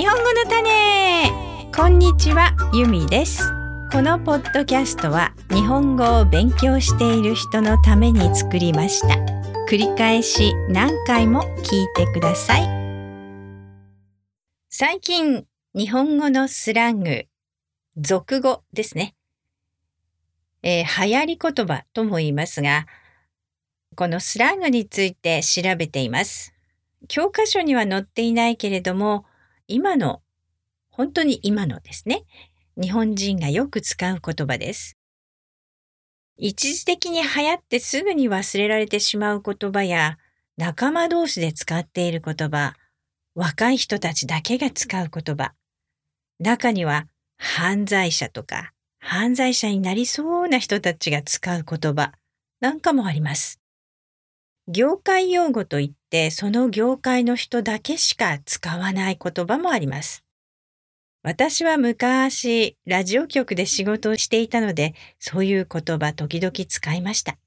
日本語の種。こんにちはゆみです。このポッドキャストは日本語を勉強している人のために作りました。繰り返し何回も聞いてください。最近日本語のスラング俗語ですね、えー、流行り言葉とも言いますがこのスラングについて調べています。教科書には載っていないけれども今の、本当に今のですね、日本人がよく使う言葉です。一時的に流行ってすぐに忘れられてしまう言葉や、仲間同士で使っている言葉、若い人たちだけが使う言葉、中には犯罪者とか犯罪者になりそうな人たちが使う言葉なんかもあります。業界用語といってその業界の人だけしか使わない言葉もあります。私は昔ラジオ局で仕事をしていたのでそういう言葉時々使いました。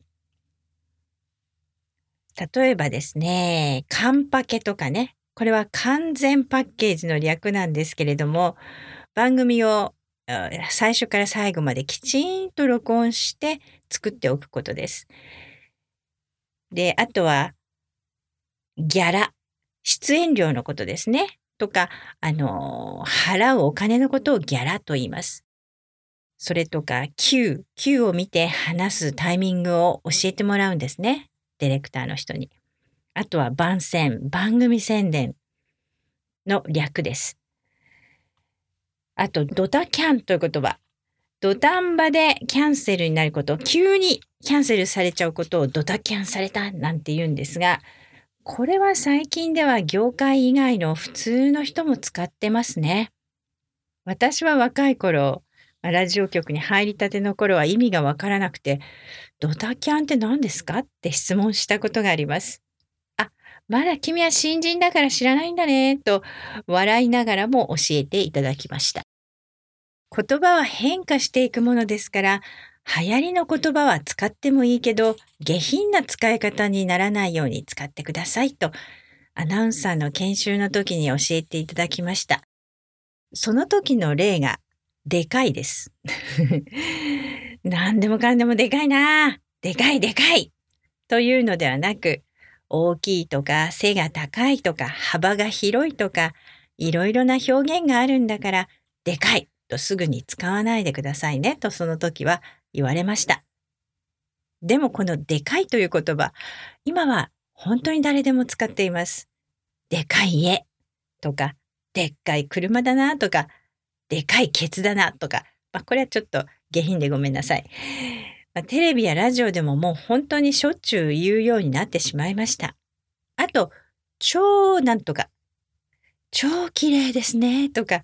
例えばですね、カンパケとかね、これは完全パッケージの略なんですけれども、番組を最初から最後まできちんと録音して作っておくことです。で、あとは、ギャラ、出演料のことですね。とか、あの、払うお金のことをギャラと言います。それとか、Q、Q を見て話すタイミングを教えてもらうんですね。ディレクターの人に。あとは番宣、番組宣伝の略です。あと、ドタキャンという言葉。土壇場でキャンセルになること、急にキャンセルされちゃうことをドタキャンされたなんて言うんですが、これは最近では業界以外の普通の人も使ってますね。私は若い頃、ラジオ局に入りたての頃は意味がわからなくて、ドタキャンって何ですかって質問したことがあります。あ、まだ君は新人だから知らないんだね、と笑いながらも教えていただきました。言葉は変化していくものですから、流行りの言葉は使ってもいいけど、下品な使い方にならないように使ってくださいと、アナウンサーの研修の時に教えていただきました。その時の例が、でかいです。何でもかんでもでかいなでかいでかいというのではなく、大きいとか背が高いとか幅が広いとか、いろいろな表現があるんだから、でかいとすぐに使わないでくださいねとその時は言われました。でもこのでかいという言葉、今は本当に誰でも使っています。でかい家とか、でっかい車だなとか、でかいケツだなとか、まあ、これはちょっと下品でごめんなさい。まあ、テレビやラジオでももう本当にしょっちゅう言うようになってしまいました。あと、超なんとか、超綺麗ですねとか、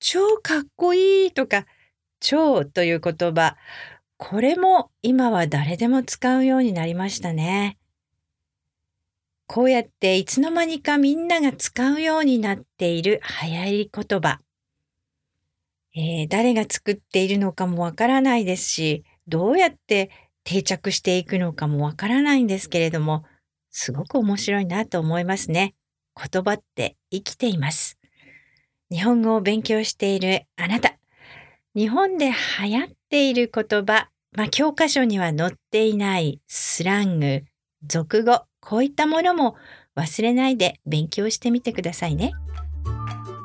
超かっこいいとか、超という言葉、これも今は誰でも使うようになりましたね。こうやっていつの間にかみんなが使うようになっている流行り言葉。えー、誰が作っているのかもわからないですし、どうやって定着していくのかもわからないんですけれども、すごく面白いなと思いますね。言葉って生きています。日本語を勉強しているあなた、日本で流行っている言葉、まあ、教科書には載っていないスラング、俗語、こういったものも忘れないで勉強してみてくださいね。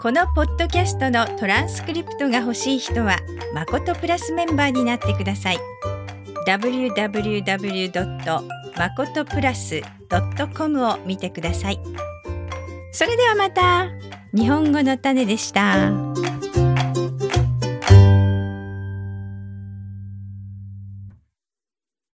このポッドキャストのトランスクリプトが欲しい人は、まことプラスメンバーになってください。www. まことプラス .com を見てください。それではまた。日本語の種でした。